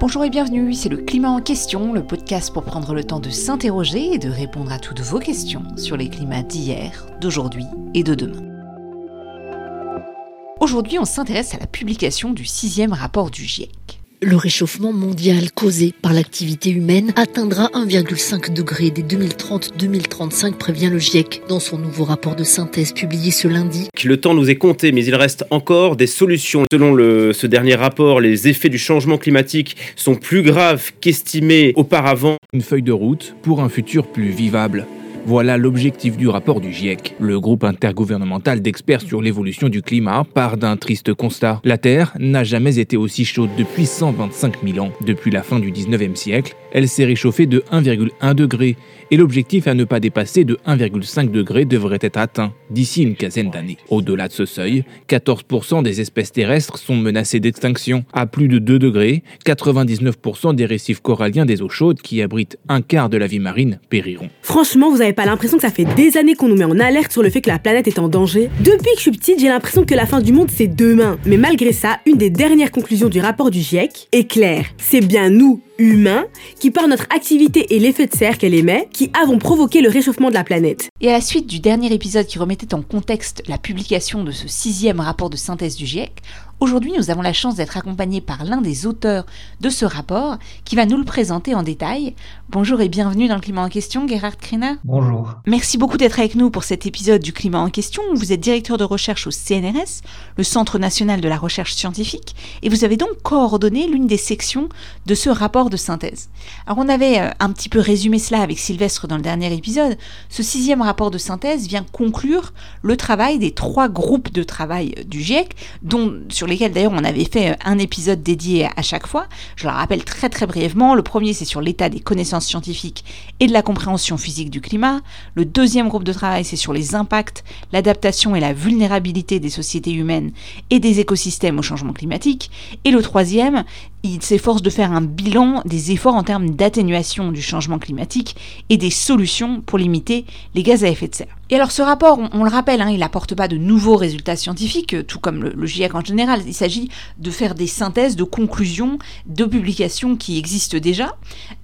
Bonjour et bienvenue, c'est le Climat en question, le podcast pour prendre le temps de s'interroger et de répondre à toutes vos questions sur les climats d'hier, d'aujourd'hui et de demain. Aujourd'hui, on s'intéresse à la publication du sixième rapport du GIEC. Le réchauffement mondial causé par l'activité humaine atteindra 1,5 degré dès 2030-2035, prévient le GIEC dans son nouveau rapport de synthèse publié ce lundi. Le temps nous est compté, mais il reste encore des solutions. Selon ce dernier rapport, les effets du changement climatique sont plus graves qu'estimés auparavant. Une feuille de route pour un futur plus vivable. Voilà l'objectif du rapport du GIEC. Le groupe intergouvernemental d'experts sur l'évolution du climat part d'un triste constat. La Terre n'a jamais été aussi chaude depuis 125 000 ans. Depuis la fin du 19e siècle, elle s'est réchauffée de 1,1 degré et l'objectif à ne pas dépasser de 1,5 degré devrait être atteint d'ici une quinzaine d'années. Au-delà de ce seuil, 14% des espèces terrestres sont menacées d'extinction. À plus de 2 degrés, 99% des récifs coralliens des eaux chaudes qui abritent un quart de la vie marine périront. Franchement, vous n'avez pas l'impression que ça fait des années qu'on nous met en alerte sur le fait que la planète est en danger? Depuis que je suis petite, j'ai l'impression que la fin du monde c'est demain. Mais malgré ça, une des dernières conclusions du rapport du GIEC est claire. C'est bien nous, humains, qui par notre activité et l'effet de serre qu'elle émet, qui avons provoqué le réchauffement de la planète. Et à la suite du dernier épisode qui remettait en contexte la publication de ce sixième rapport de synthèse du GIEC, Aujourd'hui, nous avons la chance d'être accompagnés par l'un des auteurs de ce rapport qui va nous le présenter en détail. Bonjour et bienvenue dans le climat en question, Gerhard Krener. Bonjour. Merci beaucoup d'être avec nous pour cet épisode du climat en question. Vous êtes directeur de recherche au CNRS, le Centre national de la recherche scientifique, et vous avez donc coordonné l'une des sections de ce rapport de synthèse. Alors on avait euh, un petit peu résumé cela avec Sylvestre dans le dernier épisode. Ce sixième rapport de synthèse vient conclure le travail des trois groupes de travail du GIEC, dont sur lesquels d'ailleurs on avait fait euh, un épisode dédié à chaque fois. Je le rappelle très très brièvement. Le premier c'est sur l'état des connaissances scientifiques et de la compréhension physique du climat. Le deuxième groupe de travail c'est sur les impacts, l'adaptation et la vulnérabilité des sociétés humaines et des écosystèmes au changement climatique. Et le troisième, il s'efforce de faire un bilan des efforts en termes d'atténuation du changement climatique et des solutions pour limiter les gaz à effet de serre. Et alors ce rapport, on, le rappelle, hein, il n'apporte pas de nouveaux résultats scientifiques, euh, tout comme le, GIEC en général. Il s'agit de faire des synthèses, de conclusions, de publications qui existent déjà.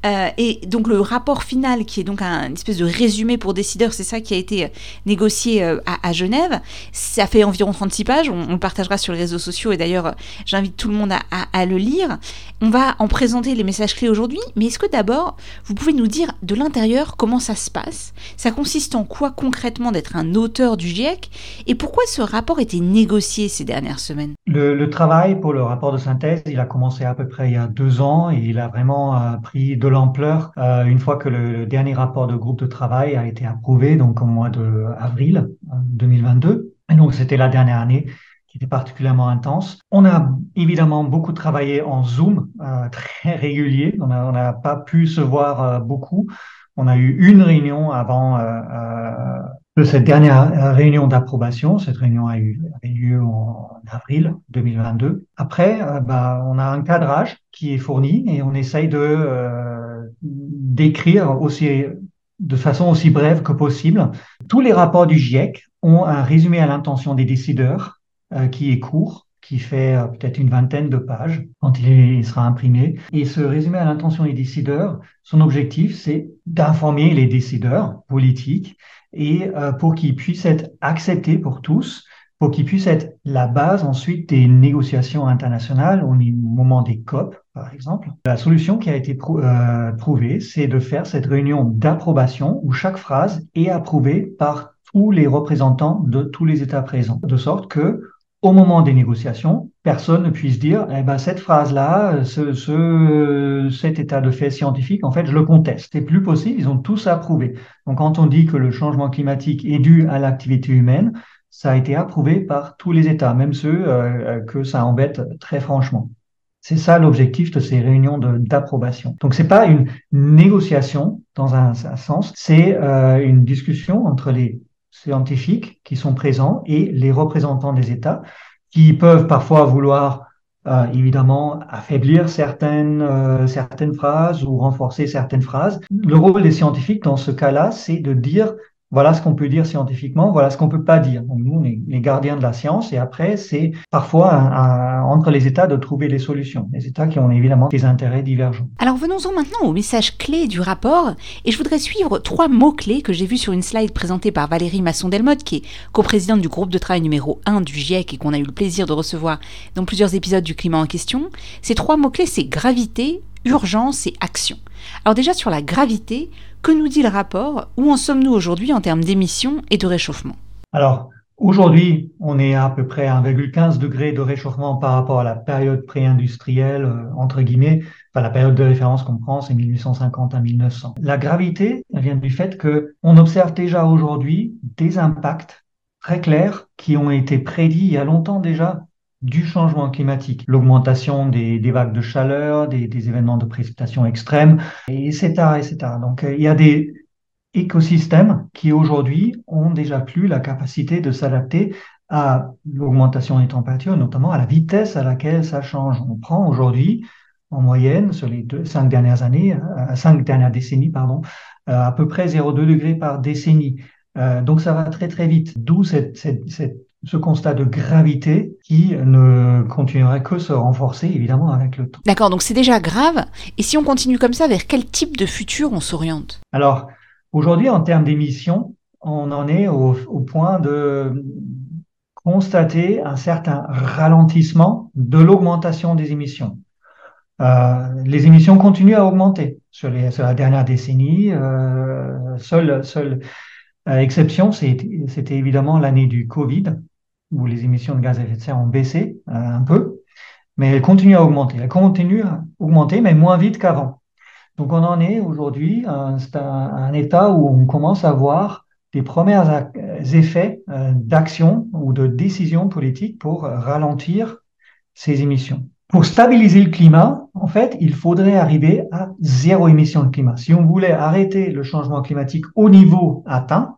Euh, et donc le rapport final, qui est donc un, une espèce de résumé pour décideurs, c'est ça qui a été euh, négocié à, Genève. Ça fait environ 36 pages, on, le partagera sur les réseaux sociaux et d'ailleurs j'invite tout le monde à le lire. On va en présenter les messages clés aujourd'hui, mais est-ce que d'abord vous pouvez nous dire de l'intérieur comment ça se passe? Ça consiste en quoi concrètement d'être un auteur du GIEC? Et pourquoi ce rapport était négocié ces dernières semaines? Le, travail pour le rapport de synthèse, il a commencé à peu près il y a deux ans et il a vraiment euh, pris de l'ampleur euh, une fois que le, dernier rapport de groupe de travail a été approuvé, donc au mois de avril 2022. Euh, et donc c'était la dernière année qui était particulièrement intense. On a évidemment beaucoup travaillé en Zoom, très régulier. On n'a pas pu se voir beaucoup. On a eu une réunion avant de cette dernière euh, réunion d'approbation. Cette réunion a eu, lieu en avril 2022. Après, euh, bah, on a un cadrage qui est fourni et on essaye de euh, d'écrire aussi de façon aussi brève que possible. Tous les rapports du GIEC ont un résumé à l'intention des décideurs qui est court, qui fait peut-être une vingtaine de pages quand il, sera imprimé. Et ce résumé à l'intention des décideurs, son objectif, c'est d'informer les décideurs politiques et euh, pour qu'il puisse être accepté pour tous, pour qu'il puisse être la base ensuite des négociations internationales au moment des COP, par exemple. La solution qui a été euh, prouvée, c'est de faire cette réunion d'approbation où chaque phrase est approuvée par tous les représentants de tous les États présents, de sorte que au moment des négociations, personne ne puisse dire, eh ben, cette phrase-là, ce, ce, cet état de fait scientifique, en fait, je le conteste. C'est plus possible, ils ont tous approuvé. Donc, quand on dit que le changement climatique est dû à l'activité humaine, ça a été approuvé par tous les États, même ceux euh, que ça embête très franchement. C'est ça l'objectif de ces réunions d'approbation. Donc c'est pas une négociation dans un, sens, c'est euh, une discussion entre les scientifiques qui sont présents et les représentants des États qui peuvent parfois vouloir euh, évidemment affaiblir certaines euh, certaines phrases ou renforcer certaines phrases. Le rôle des scientifiques dans ce cas-là, c'est de dire voilà ce qu'on peut dire scientifiquement, voilà ce qu'on peut pas dire. Donc nous, on est les gardiens de la science et après, c'est parfois entre les États de trouver des solutions. Les États qui ont évidemment des intérêts divergents. Alors venons-en maintenant au message clé du rapport, et je voudrais suivre trois mots-clés que j'ai vus sur une slide présentée par Valérie Masson-Delmotte, qui est coprésidente du groupe de travail numéro 1 du GIEC et qu'on a eu le plaisir de recevoir dans plusieurs épisodes du climat en question. Ces trois mots-clés, c'est gravité, urgence et action. Alors déjà sur la gravité, que nous dit le rapport? Où en sommes-nous aujourd'hui en termes d'émissions et de réchauffement? Alors, Aujourd'hui, on est à, peu près à 1,15 degré de réchauffement par rapport à la période pré-industrielle, euh, entre guillemets. Enfin, la période de référence qu'on prend, c'est 1850 à 1900. La gravité vient du fait que on observe déjà aujourd'hui des impacts très clairs qui ont été prédits il y a longtemps déjà du changement climatique, l'augmentation des, vagues de chaleur, des, événements de précipitation extrêmes, etc., etc. Donc, euh, il y a des écosystèmes qui aujourd'hui ont déjà plus la capacité de s'adapter à l'augmentation des températures, notamment à la vitesse à laquelle ça change. On prend aujourd'hui, en moyenne, sur les deux, cinq dernières années, euh, cinq dernières décennies, pardon, euh, à peu près 0,2 degrés par décennie. Euh, donc ça va très très vite. D'où cette, cette, cette, ce constat de gravité qui ne continuerait que se renforcer évidemment avec le temps. D'accord, donc c'est déjà grave. Et si on continue comme ça, vers quel type de futur on s'oriente? Alors, Aujourd'hui, en termes d'émissions, on en est au, point de constater un certain ralentissement de l'augmentation des émissions. Euh, les émissions continuent à augmenter sur, la dernière décennie. Euh, seule, seule euh, exception, c'était évidemment l'année du Covid, où les émissions de gaz à effet de serre ont baissé un peu, mais elles continuent à augmenter. Elles continuent à augmenter, mais moins vite qu'avant. Donc on en est aujourd'hui à un, état où on commence à voir des premiers effets euh, d'action ou de décision politique pour ralentir ces émissions. Pour stabiliser le climat, en fait, il faudrait arriver à zéro émission de climat. Si on voulait arrêter le changement climatique au niveau atteint,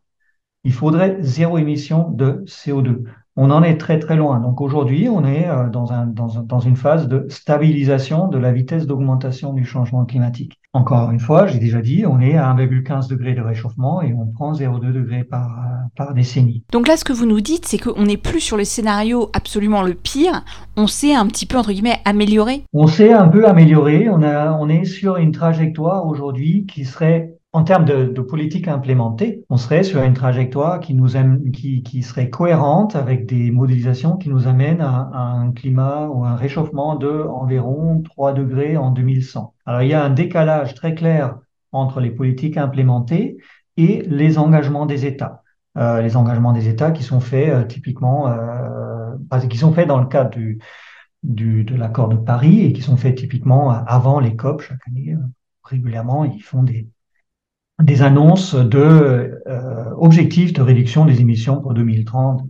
il faudrait zéro émission de CO2 on en est très très loin. Donc aujourd'hui, on est euh, dans, une phase de stabilisation de la vitesse d'augmentation du changement climatique. Encore une fois, j'ai déjà dit, on est à 1,15 degré de réchauffement et on prend 0,2 degré par, euh, par décennie. Donc là, ce que vous nous dites, c'est qu'on n'est plus sur le scénario absolument le pire, on s'est un petit peu, entre guillemets, amélioré. On s'est un peu amélioré, on, a, on est sur une trajectoire aujourd'hui qui serait en termes de, de, politique implémentée, on serait sur une trajectoire qui, nous aime, qui, serait cohérente avec des modélisations qui nous amènent à, un climat ou un réchauffement de environ 3 degrés en 2100. Alors il y a un décalage très clair entre les politiques implémentées et les engagements des États. Euh, les engagements des États qui sont faits euh, typiquement, euh, qui sont faits dans le cadre de l'accord de Paris et qui sont faits typiquement avant les COP chaque année. Régulièrement, ils font des, des annonces de euh, objectifs de réduction des émissions pour 2030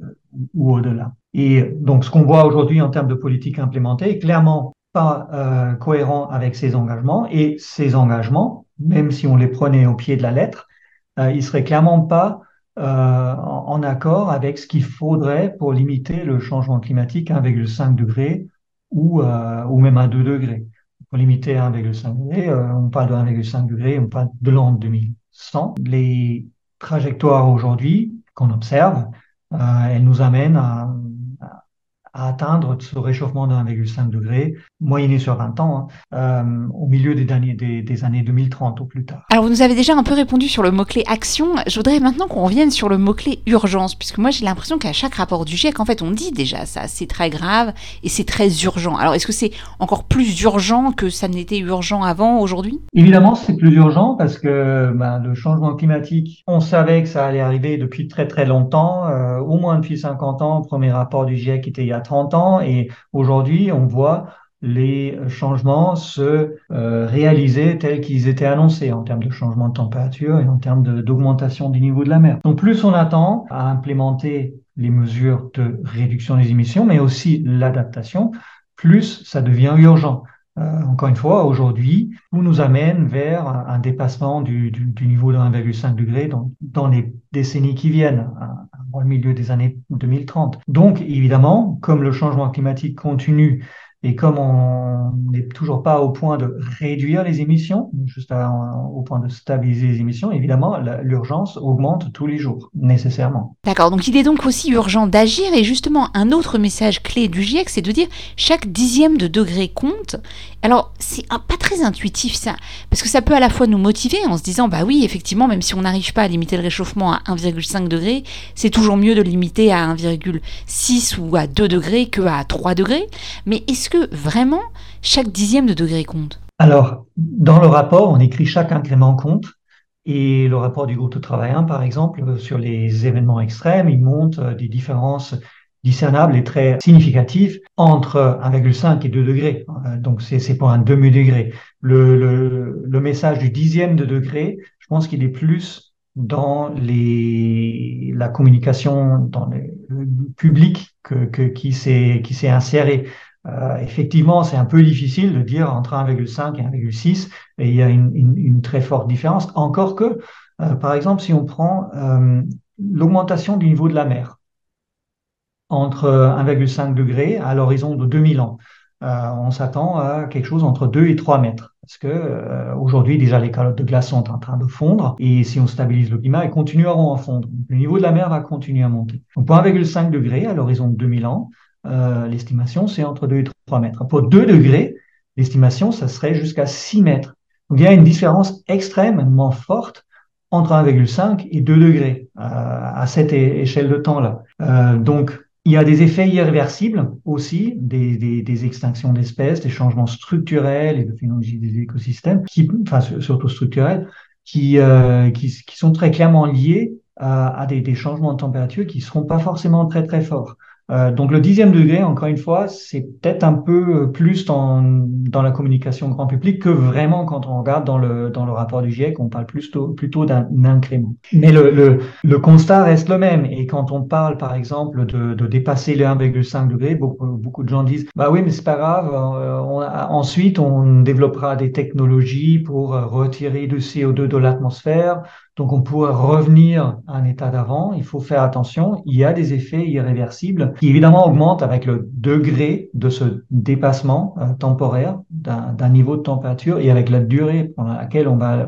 ou au-delà. Et donc, ce qu'on voit aujourd'hui en termes de politique implémentée est clairement pas euh, cohérent avec ces engagements. Et ces engagements, même si on les prenait au pied de la lettre, euh, ils seraient clairement pas euh, en, accord avec ce qu'il faudrait pour limiter le changement climatique à 1,5 degré ou, euh, ou même à 2 degrés limiter à 1,5 degré, euh, on parle de 1,5 degré, on parle de l'an 2100. Les trajectoires aujourd'hui qu'on observe, euh, elles nous amènent à à atteindre ce réchauffement de 1,5 degré, moyenné sur 20 ans, hein, euh, au milieu des, années, des, années 2030 au plus tard. Alors vous nous avez déjà un peu répondu sur le mot-clé action. Je voudrais maintenant qu'on revienne sur le mot-clé urgence, puisque moi j'ai l'impression qu'à chaque rapport du GIEC, en fait, on dit déjà ça, c'est très grave et c'est très urgent. Alors est-ce que c'est encore plus urgent que ça n'était urgent avant aujourd'hui? Évidemment, c'est plus urgent parce que ben, le changement climatique, on savait que ça allait arriver depuis très très longtemps, euh, au moins depuis 50 ans. Le premier rapport du GIEC était il y a 30 ans et aujourd'hui, on voit les changements se euh, réaliser tels qu'ils étaient annoncés en termes de changement de température et en termes d'augmentation du niveau de la mer. Donc plus on attend à implémenter les mesures de réduction des émissions, mais aussi l'adaptation, plus ça devient urgent. Euh, encore une fois, aujourd'hui, tout nous amène vers un, dépassement du, niveau de 1,5 degré dans, les décennies qui viennent, au milieu des années 2030. Donc, évidemment, comme le changement climatique continue Et comme on n'est toujours pas au point de réduire les émissions, juste au point de stabiliser les émissions, évidemment, l'urgence augmente tous les jours, nécessairement. D'accord, donc il est donc aussi urgent d'agir. Et justement, un autre message clé du GIEC, c'est de dire chaque dixième de degré compte. Alors, c'est pas très intuitif ça, parce que ça peut à la fois nous motiver en se disant, bah oui, effectivement, même si on n'arrive pas à limiter le réchauffement à 1,5 degré, c'est toujours mieux de limiter à 1,6 ou à 2 degrés que à 3 degrés. Mais que vraiment chaque dixième de degré compte? Alors, dans le rapport, on écrit chaque incrément compte. Et le rapport du groupe de travail 1, par exemple, sur les événements extrêmes, il montre des différences discernables et très significatives entre 1,5 et 2 degrés. Euh, donc, c'est pas un demi-degré. Le, message du dixième de degré, je pense qu'il est plus dans la communication dans le public qui s'est inséré. Euh, effectivement, c'est un peu difficile de dire entre 1,5 et 1,6, et il y a une, une, une, très forte différence. Encore que, euh, par exemple, si on prend euh, l'augmentation du niveau de la mer entre 1,5 degré à l'horizon de 2000 ans, euh, on s'attend à quelque chose entre 2 et 3 mètres. Parce que euh, aujourd'hui, déjà, les calottes de glace sont en train de fondre. Et si on stabilise le climat, elles continueront à fondre. Le niveau de la mer va continuer à monter. Donc, pour 1,5 degré à l'horizon de 2000 ans, euh, l'estimation, c'est entre 2 et 3 mètres. Pour 2 degrés, l'estimation, ça serait jusqu'à 6 mètres. Donc, il y a une différence extrêmement forte entre 1,5 et 2 degrés euh, à cette échelle de temps-là. Euh, donc, il y a des effets irréversibles aussi, des, des, extinctions d'espèces, des changements structurels et de phénologie des écosystèmes, qui, enfin surtout structurels, qui, qui, sont très clairement liés à, des, des, changements de température qui seront pas forcément très très forts. Euh, donc le dixième degré, encore une fois, c'est peut-être un peu plus dans, dans la communication grand public que vraiment quand on regarde dans le, dans le rapport du GIEC, on parle plutôt, plutôt d'un incrément. Mais le, le, le, constat reste le même. Et quand on parle, par exemple, de, de dépasser les 1,5 degrés, beaucoup, beaucoup de gens disent, bah oui, mais c'est pas grave, euh, on, ensuite on développera des technologies pour retirer du CO2 de l'atmosphère, donc on pourrait revenir à un état d'avant. Il faut faire attention. Il y a des effets irréversibles qui évidemment augmentent avec le degré de ce dépassement euh, temporaire d'un niveau de température et avec la durée pendant laquelle on va,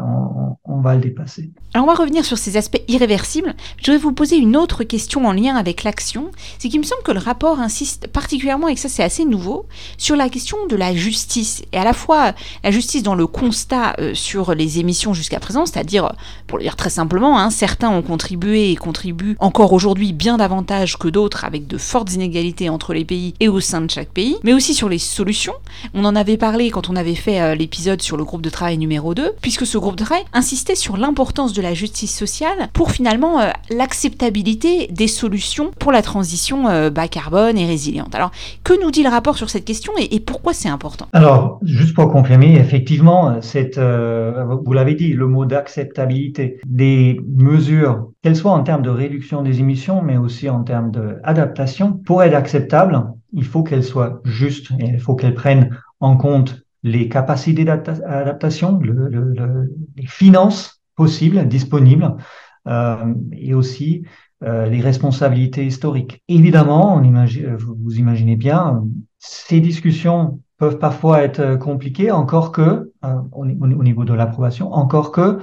on, va le dépasser. Alors on va revenir sur ces aspects irréversibles. Je voudrais vous poser une autre question en lien avec l'action. C'est qu'il me semble que le rapport insiste particulièrement, et ça c'est assez nouveau, sur la question de la justice. Et à la fois la justice dans le constat euh, sur les émissions jusqu'à présent, c'est-à-dire, pour le dire très simplement, hein, certains ont contribué et contribuent encore aujourd'hui bien davantage que d'autres avec de fortes inégalités entre les pays et au sein de chaque pays, mais aussi sur les solutions. On en avait parlé quand on avait fait euh, l'épisode sur le groupe de travail numéro 2, puisque ce groupe de travail insistait sur l'importance de la justice sociale pour finalement euh, l'acceptabilité des solutions pour la transition euh, bas carbone et résiliente. Alors, que nous dit le rapport sur cette question et, pourquoi c'est important? Alors, juste pour confirmer, effectivement, vous l'avez dit, le mot d'acceptabilité des mesures, qu'elles soient en termes de réduction des émissions, mais aussi en termes d'adaptation, pour être acceptables, il faut qu'elles soient justes et il faut qu'elles prennent en compte les capacités d'adaptation, le, le, les finances possibles, disponibles, euh, et aussi euh, les responsabilités historiques. Évidemment, on imagine, vous imaginez bien, ces discussions peuvent parfois être compliquées, encore que, euh, au, niveau de l'approbation, encore que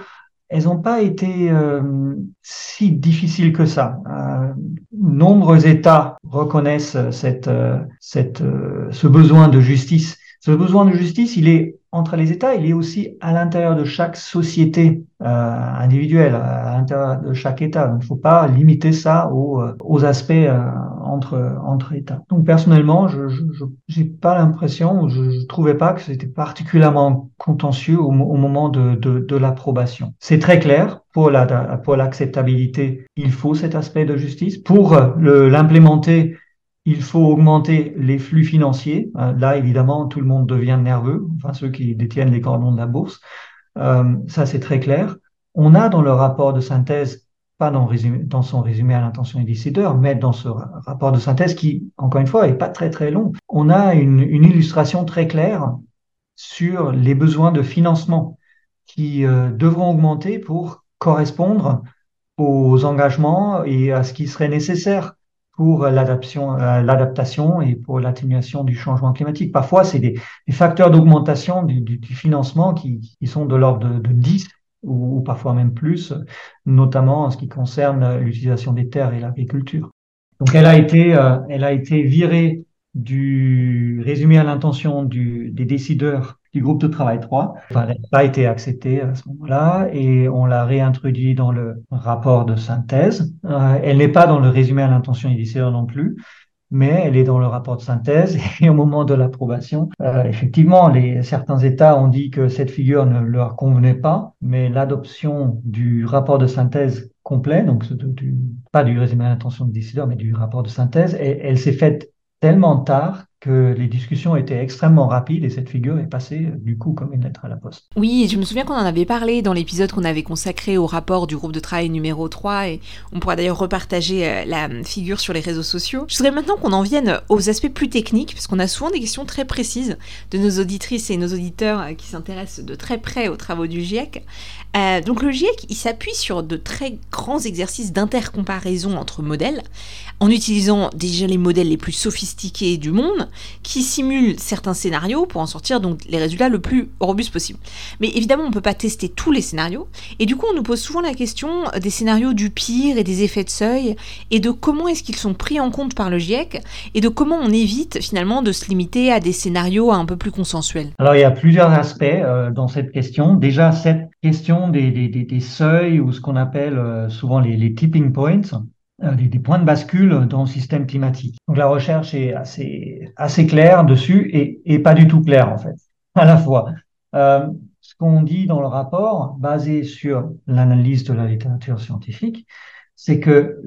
elles n'ont pas été euh, si difficiles que ça. Euh, nombreux États reconnaissent cette, euh, cette, euh, ce besoin de justice. Ce besoin de justice, il est entre les États, il est aussi à l'intérieur de chaque société euh, individuelle, à l'intérieur de chaque État. Il ne faut pas limiter ça aux, aux aspects entre, entre États. Donc personnellement, je n'ai pas l'impression, je ne trouvais pas que c'était particulièrement contentieux au, moment de, de, de l'approbation. C'est très clair, pour la pour l'acceptabilité, il faut cet aspect de justice. Pour l'implémenter, il faut augmenter les flux financiers. Là, évidemment, tout le monde devient nerveux, enfin ceux qui détiennent les cordons de la bourse. Euh, ça, c'est très clair. On a dans le rapport de synthèse, pas dans, son résumé à l'intention des décideurs, mais dans ce rapport de synthèse qui, encore une fois, est pas très très long, on a une, illustration très claire sur les besoins de financement qui euh, devront augmenter pour correspondre aux engagements et à ce qui serait nécessaire pour l'adaptation et pour l'atténuation du changement climatique. Parfois, c'est des, facteurs d'augmentation du, financement qui, sont de l'ordre de, 10 ou, parfois même plus, notamment en ce qui concerne l'utilisation des terres et l'agriculture. Donc, elle a été, elle a été virée du résumé à l'intention des décideurs du groupe de travail 3. elle n'a pas été acceptée à ce moment-là et on l'a réintroduit dans le rapport de synthèse. Euh, elle n'est pas dans le résumé à l'intention des décideurs non plus, mais elle est dans le rapport de synthèse et au moment de l'approbation, euh, effectivement, certains États ont dit que cette figure ne leur convenait pas, mais l'adoption du rapport de synthèse complet, donc pas du résumé à l'intention des décideurs, mais du rapport de synthèse, elle s'est faite tellement tard que les discussions étaient extrêmement rapides et cette figure est passée du coup comme une lettre à la poste. Oui, je me souviens qu'on en avait parlé dans l'épisode qu'on avait consacré au rapport du groupe de travail numéro 3 et on pourra d'ailleurs repartager euh, la figure sur les réseaux sociaux. Je voudrais maintenant qu'on en vienne aux aspects plus techniques parce qu'on a souvent des questions très précises de nos auditrices et nos auditeurs euh, qui s'intéressent de très près aux travaux du GIEC. Euh, donc le GIEC, il s'appuie sur de très grands exercices d'intercomparaison entre modèles en utilisant déjà les modèles les plus sophistiqués du monde qui simule certains scénarios pour en sortir donc les résultats le plus robustes possible. Mais évidemment, on ne peut pas tester tous les scénarios, et du coup, on nous pose souvent la question des scénarios du pire et des effets de seuil, et de comment est-ce qu'ils sont pris en compte par le GIEC, et de comment on évite finalement de se limiter à des scénarios un peu plus consensuels. Alors, il y a plusieurs aspects euh, dans cette question. Déjà, cette question des, seuils, ou ce qu'on appelle euh, souvent les tipping points, euh, des, points de bascule dans le système climatique. Donc la recherche est assez, assez claire dessus et, et pas du tout claire en fait, à la fois. Euh, ce qu'on dit dans le rapport, basé sur l'analyse de la littérature scientifique, c'est que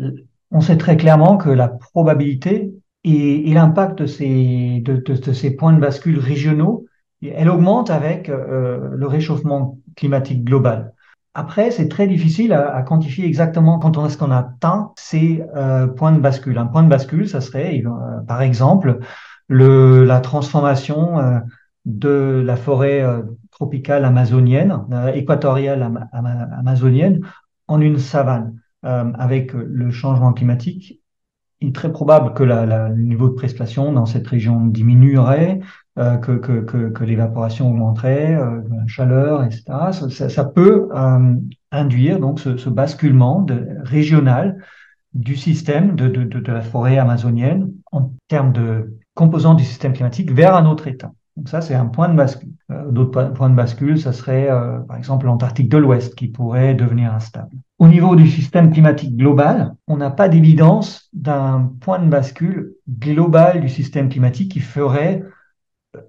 on sait très clairement que la probabilité et, et l'impact de ces, de, de, ces points de bascule régionaux, elle augmente avec euh, le réchauffement climatique global. Après, c'est très difficile à, quantifier exactement quand on est-ce qu'on atteint ces euh, points de bascule. Un point de bascule, ça serait, euh, par exemple, le, la transformation euh, de la forêt tropicale amazonienne, équatoriale amazonienne, en une savane. avec le changement climatique, il est très probable que le niveau de précipitation dans cette région diminuerait, euh, que, que, que, que l'évaporation augmenterait, euh, la chaleur, etc. Ça, ça, peut euh, induire donc ce, ce basculement de, régional du système de, de, de, la forêt amazonienne en termes de composants du système climatique vers un autre état. Donc ça, c'est un point de bascule. Euh, D'autres points de bascule, ça serait euh, par exemple l'Antarctique de l'Ouest qui pourrait devenir instable. Au niveau du système climatique global, on n'a pas d'évidence d'un point de bascule global du système climatique qui ferait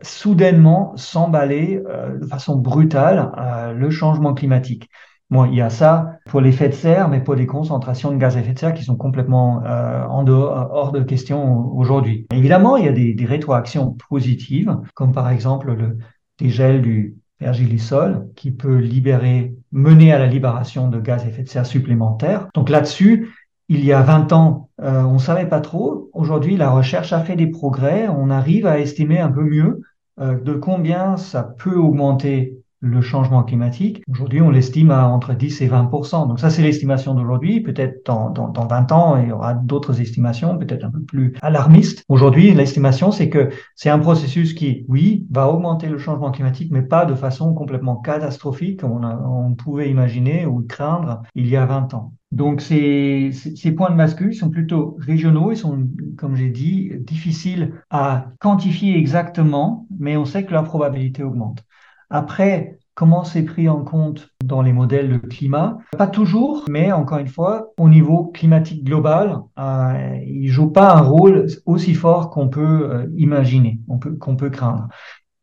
soudainement s'emballer euh, de façon brutale euh, le changement climatique. Bon, il y a ça pour l'effet de serre, mais pour les concentrations de gaz à effet de serre qui sont complètement euh, en dehors, hors de question aujourd'hui. Évidemment, il y a des, des, rétroactions positives, comme par exemple le dégel du pergélisol, qui peut libérer, mener à la libération de gaz à effet de serre supplémentaires. Donc là-dessus, il y a 20 ans, euh, on ne savait pas trop. Aujourd'hui, la recherche a fait des progrès. On arrive à estimer un peu mieux euh, de combien ça peut augmenter le changement climatique. Aujourd'hui, on l'estime à entre 10 et 20% Donc ça, c'est l'estimation d'aujourd'hui. Peut-être dans, dans, dans 20 ans, il y aura d'autres estimations, peut-être un peu plus alarmistes. Aujourd'hui, l'estimation, c'est que c'est un processus qui, oui, va augmenter le changement climatique, mais pas de façon complètement catastrophique comme on, pouvait imaginer ou craindre il y a 20 ans. Donc ces, ces points de bascule sont plutôt régionaux, ils sont, comme j'ai dit, difficiles à quantifier exactement, mais on sait que la probabilité augmente. Après, comment c'est pris en compte dans les modèles de climat? Pas toujours, mais encore une fois, au niveau climatique global, euh, il joue pas un rôle aussi fort qu'on peut euh, imaginer, qu'on peut craindre.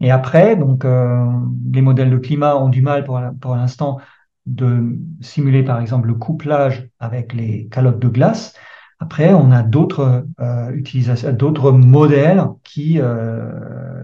Et après, donc, euh, les modèles de climat ont du mal pour, l'instant de simuler, par exemple, le couplage avec les calottes de glace. Après, on a d'autres utilisations, d'autres modèles qui euh,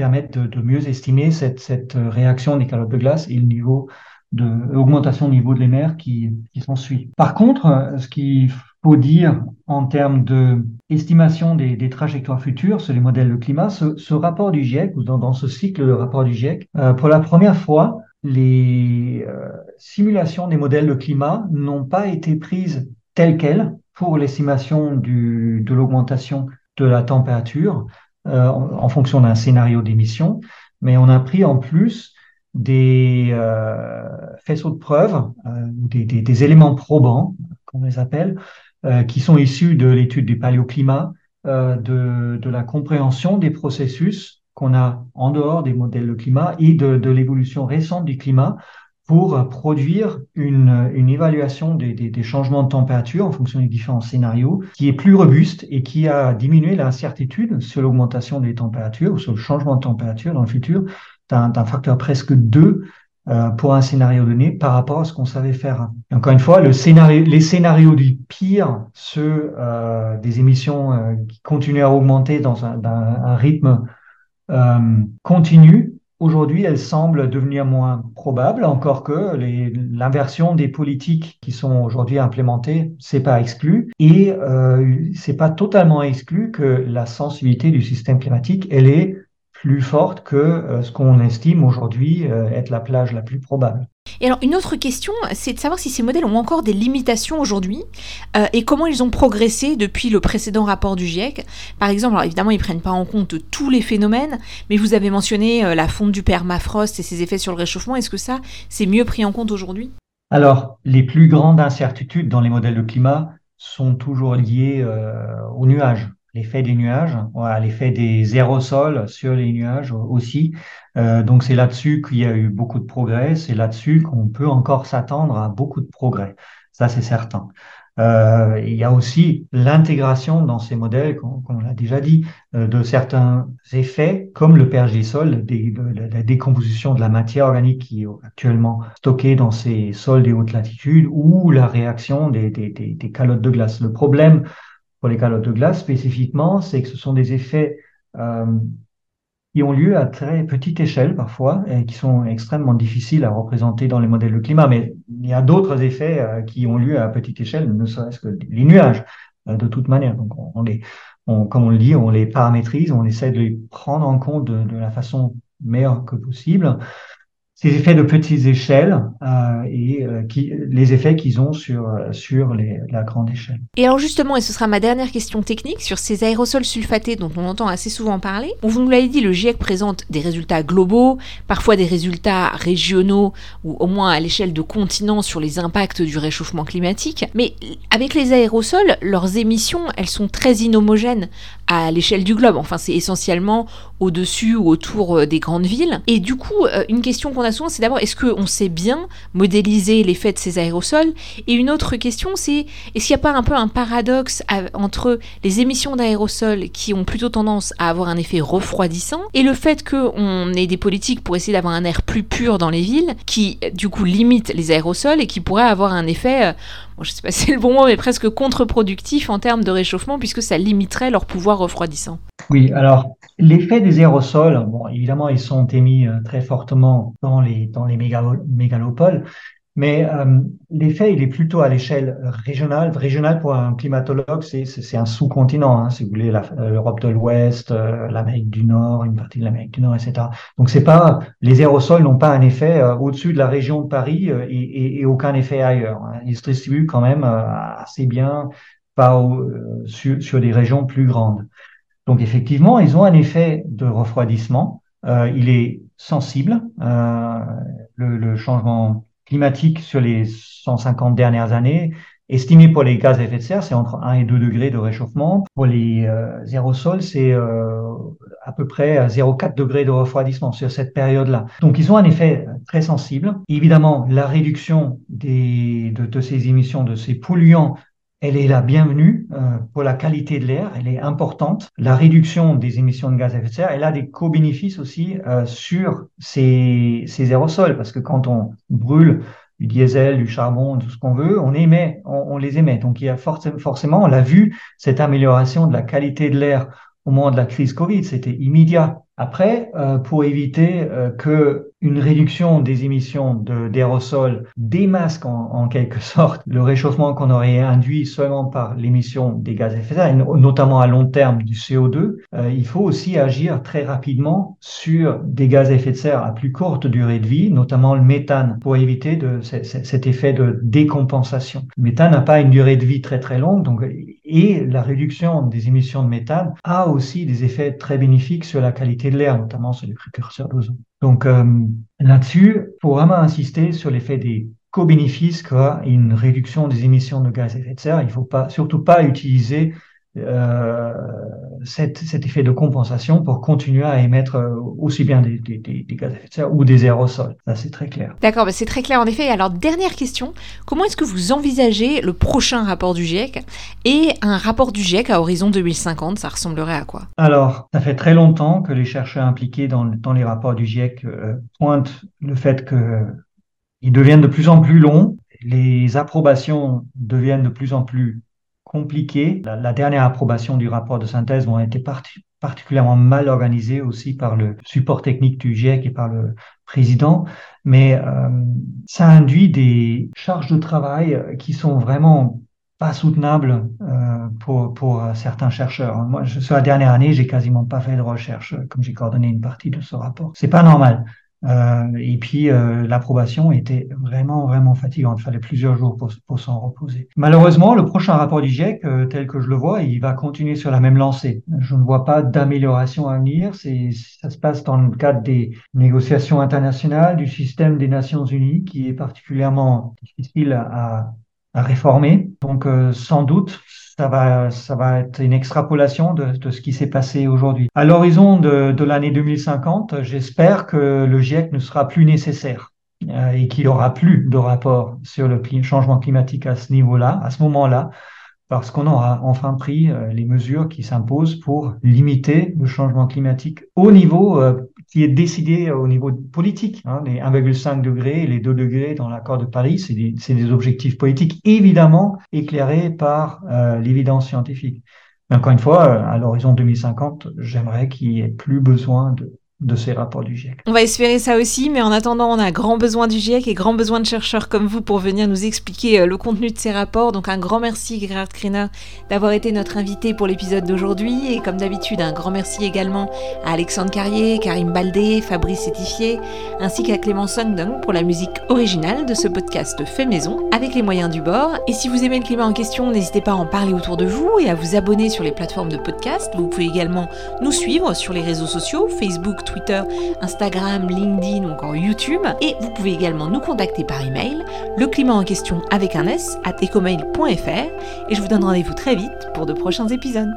permettent de, mieux estimer cette, cette, réaction des calottes de glace et le niveau de l'augmentation du niveau de les mers qui, qui s'ensuit. Par contre, ce qu'il faut dire en termes de estimation des, des, trajectoires futures sur les modèles de climat, ce, rapport du GIEC, ou dans, ce cycle de rapport du GIEC, euh, pour la première fois, les euh, simulations des modèles de climat n'ont pas été prises telles quelles pour l'estimation de l'augmentation de la température euh, en, fonction d'un scénario d'émission, mais on a pris en plus des euh, faisceaux de preuves, euh, des, des, des, éléments probants, qu'on les appelle, euh, qui sont issus de l'étude du paléoclimat, euh, de, de, la compréhension des processus qu'on a en dehors des modèles de climat et de, de l'évolution récente du climat pour produire une, une évaluation des, des, des, changements de température en fonction des différents scénarios qui est plus robuste et qui a diminué l'incertitude sur l'augmentation des températures ou sur le changement de température dans le futur d'un facteur presque 2 euh, pour un scénario donné par rapport à ce qu'on savait faire. encore une fois, le scénario, les scénarios du pire, ceux euh, des émissions euh, qui continuent à augmenter dans un, un rythme euh, continu, Aujourd'hui, elle semble devenir moins probable, encore que l'inversion des politiques qui sont aujourd'hui implémentées, c'est pas exclu, et euh, c'est pas totalement exclu que la sensibilité du système climatique, elle est plus forte que euh, ce qu'on estime aujourd'hui euh, être la plage la plus probable. Et alors une autre question, c'est de savoir si ces modèles ont encore des limitations aujourd'hui euh, et comment ils ont progressé depuis le précédent rapport du GIEC. Par exemple, alors évidemment ils prennent pas en compte tous les phénomènes, mais vous avez mentionné euh, la fonte du permafrost et ses effets sur le réchauffement. Est-ce que ça c'est mieux pris en compte aujourd'hui? Alors les plus grandes incertitudes dans les modèles de climat sont toujours liées euh, aux nuages l'effet des nuages, l'effet des aérosols sur les nuages aussi. Euh, donc c'est là-dessus qu'il y a eu beaucoup de progrès, c'est là-dessus qu'on peut encore s'attendre à beaucoup de progrès. Ça c'est certain. Euh, il y a aussi l'intégration dans ces modèles, comme, on l'a déjà dit, euh, de certains effets, comme le pergélisol, de, la décomposition de la matière organique qui est actuellement stockée dans ces sols des hautes latitudes, ou la réaction des calottes de glace. Le problème pour les calottes de glace spécifiquement, c'est que ce sont des effets euh, qui ont lieu à très petite échelle parfois et qui sont extrêmement difficiles à représenter dans les modèles de climat. Mais il y a d'autres effets euh, qui ont lieu à petite échelle, ne serait-ce que les nuages, euh, de toute manière. Donc on, les, on, comme on le dit, on les paramétrise, on essaie de les prendre en compte de la façon meilleure que possible ces effets de petites échelles euh, et euh, les effets qu'ils ont sur, euh, sur la grande échelle. Et alors justement, et ce sera ma dernière question technique, sur ces aérosols sulfatés dont on entend assez souvent parler, vous nous l'avez dit, le GIEC présente des résultats globaux, parfois des résultats régionaux ou au moins à l'échelle de continents sur les impacts du réchauffement climatique, mais avec les aérosols, leurs émissions, elles sont très inhomogènes à l'échelle du globe, enfin c'est essentiellement au-dessus ou autour des grandes villes. Et du coup, une question qu'on a c'est d'abord est-ce qu'on sait bien modéliser l'effet de ces aérosols? Et une autre question, c'est est-ce qu'il n'y a pas un peu un paradoxe entre les émissions d'aérosols qui ont plutôt tendance à avoir un effet refroidissant et le fait qu'on ait des politiques pour essayer d'avoir un air plus pur dans les villes qui, du coup, limitent les aérosols et qui pourraient avoir un effet, euh, je sais pas si c'est le bon mot, mais presque contre-productif en termes de réchauffement puisque ça limiterait leur pouvoir refroidissant. Oui, alors l'effet des aérosols, bon, évidemment, ils sont émis euh, très fortement dans les mégalopoles, mais euh, l'effet, il est plutôt à l'échelle régionale. Régionale, pour un climatologue, c'est un sous-continent, hein, si vous voulez, euh, l'Europe de l'Ouest, euh, l'Amérique du Nord, une partie de l'Amérique du Nord, etc. Donc, c'est pas les aérosols n'ont pas un effet au-dessus de la région de Paris et, et, et, aucun effet ailleurs. Hein. Ils se distribuent quand même assez bien pas sur, sur des régions plus grandes. Donc, effectivement, ils ont un effet de refroidissement. il est sensible. Euh, le, le, changement climatique sur les 150 dernières années, estimé pour les gaz à effet de serre, c'est entre 1 et 2 degrés de réchauffement. Pour les euh, aérosols, c'est euh, à peu près 0,4 degrés de refroidissement sur cette période-là. Donc, ils ont un effet très sensible. évidemment, la réduction des, de, de ces émissions, de ces polluants elle est la bienvenue euh, pour la qualité de l'air, elle est importante. La réduction des émissions de gaz à effet de serre, elle a des co-bénéfices aussi euh, sur ces, ces aérosols, parce que quand on brûle du diesel, du charbon, tout ce qu'on veut, on émet, on, les émet. Donc il y a forcément, on l'a vu, cette amélioration de la qualité de l'air au moment de la crise Covid, c'était immédiat. Après, euh, pour éviter que une réduction des émissions d'aérosols démasque en, en, quelque sorte le réchauffement qu'on aurait induit seulement par l'émission des gaz à effet de serre, notamment à long terme du CO2, euh, il faut aussi agir très rapidement sur des gaz à effet de serre à plus courte durée de vie, notamment le méthane, pour éviter de, cet effet de décompensation. Le méthane n'a pas une durée de vie très très longue, donc et la réduction des émissions de méthane a aussi des effets très bénéfiques sur la qualité de l'air, notamment sur les précurseurs d'ozone. Donc euh, là-dessus, faut vraiment insister sur l'effet des co-bénéfices qu'a une réduction des émissions de gaz à effet de serre. Il faut pas, surtout pas utiliser euh, cet, cet, effet de compensation pour continuer à émettre euh, aussi bien des, des, des, gaz à effet de serre ou des aérosols. Ça, c'est très clair. D'accord, bah c'est très clair en effet. Alors, dernière question. Comment est-ce que vous envisagez le prochain rapport du GIEC et un rapport du GIEC à horizon 2050 Ça ressemblerait à quoi? Alors, ça fait très longtemps que les chercheurs impliqués dans, dans les rapports du GIEC euh, pointent le fait qu'ils deviennent de plus en plus longs, les approbations deviennent de plus en plus compliqué. La, dernière approbation du rapport de synthèse a été particulièrement mal organisée aussi par le support technique du GIEC et par le président, mais euh, ça induit des charges de travail qui sont vraiment pas soutenables euh, pour, pour certains chercheurs. Moi, sur la dernière année, j'ai quasiment pas fait de recherche, comme j'ai coordonné une partie de ce rapport. C'est pas normal. Euh, et puis euh, l'approbation était vraiment vraiment fatigante. Il fallait plusieurs jours pour, s'en reposer. Malheureusement, le prochain rapport du GIEC, euh, tel que je le vois, il va continuer sur la même lancée. Je ne vois pas d'amélioration à venir. Ça se passe dans le cadre des négociations internationales, du système des Nations Unies, qui est particulièrement difficile à réformer. Donc sans doute ça va, ça va être une extrapolation de, de ce qui s'est passé aujourd'hui. À l'horizon de, de l'année 2050, j'espère que le GIEC ne sera plus nécessaire euh, et qu'il n'y aura plus de rapport sur le changement climatique à ce niveau-là, à ce moment-là, parce qu'on aura enfin pris euh, les mesures qui s'imposent pour limiter le changement climatique au niveau euh, qui est décidé au niveau politique. Hein, les 1,5 degrés les 2 degrés dans l'accord de Paris, c'est des, des, objectifs politiques évidemment éclairés par euh, l'évidence scientifique. Mais encore une fois, à l'horizon 2050, j'aimerais qu'il n'y ait plus besoin de de ces rapports du GIEC. On va espérer ça aussi, mais en attendant, on a grand besoin du GIEC et grand besoin de chercheurs comme vous pour venir nous expliquer euh, le contenu de ces rapports. Donc un grand merci, Gerhard Kreiner, d'avoir été notre invité pour l'épisode d'aujourd'hui. Et comme d'habitude, un grand merci également à Alexandre Carrier, Karim Baldé, Fabrice Sétifié, ainsi qu'à Clément Songdong pour la musique originale de ce podcast fait maison avec les moyens du bord. Et si vous aimez le climat en question, n'hésitez pas à en parler autour de vous et à vous abonner sur les plateformes de podcast. Vous pouvez également nous suivre sur les réseaux sociaux, Facebook, Twitter, Instagram, LinkedIn ou encore YouTube. Et vous pouvez également nous contacter par email, le climat en question avec un S, at ecomail.fr. Et je vous donne rendez-vous très vite pour de prochains épisodes.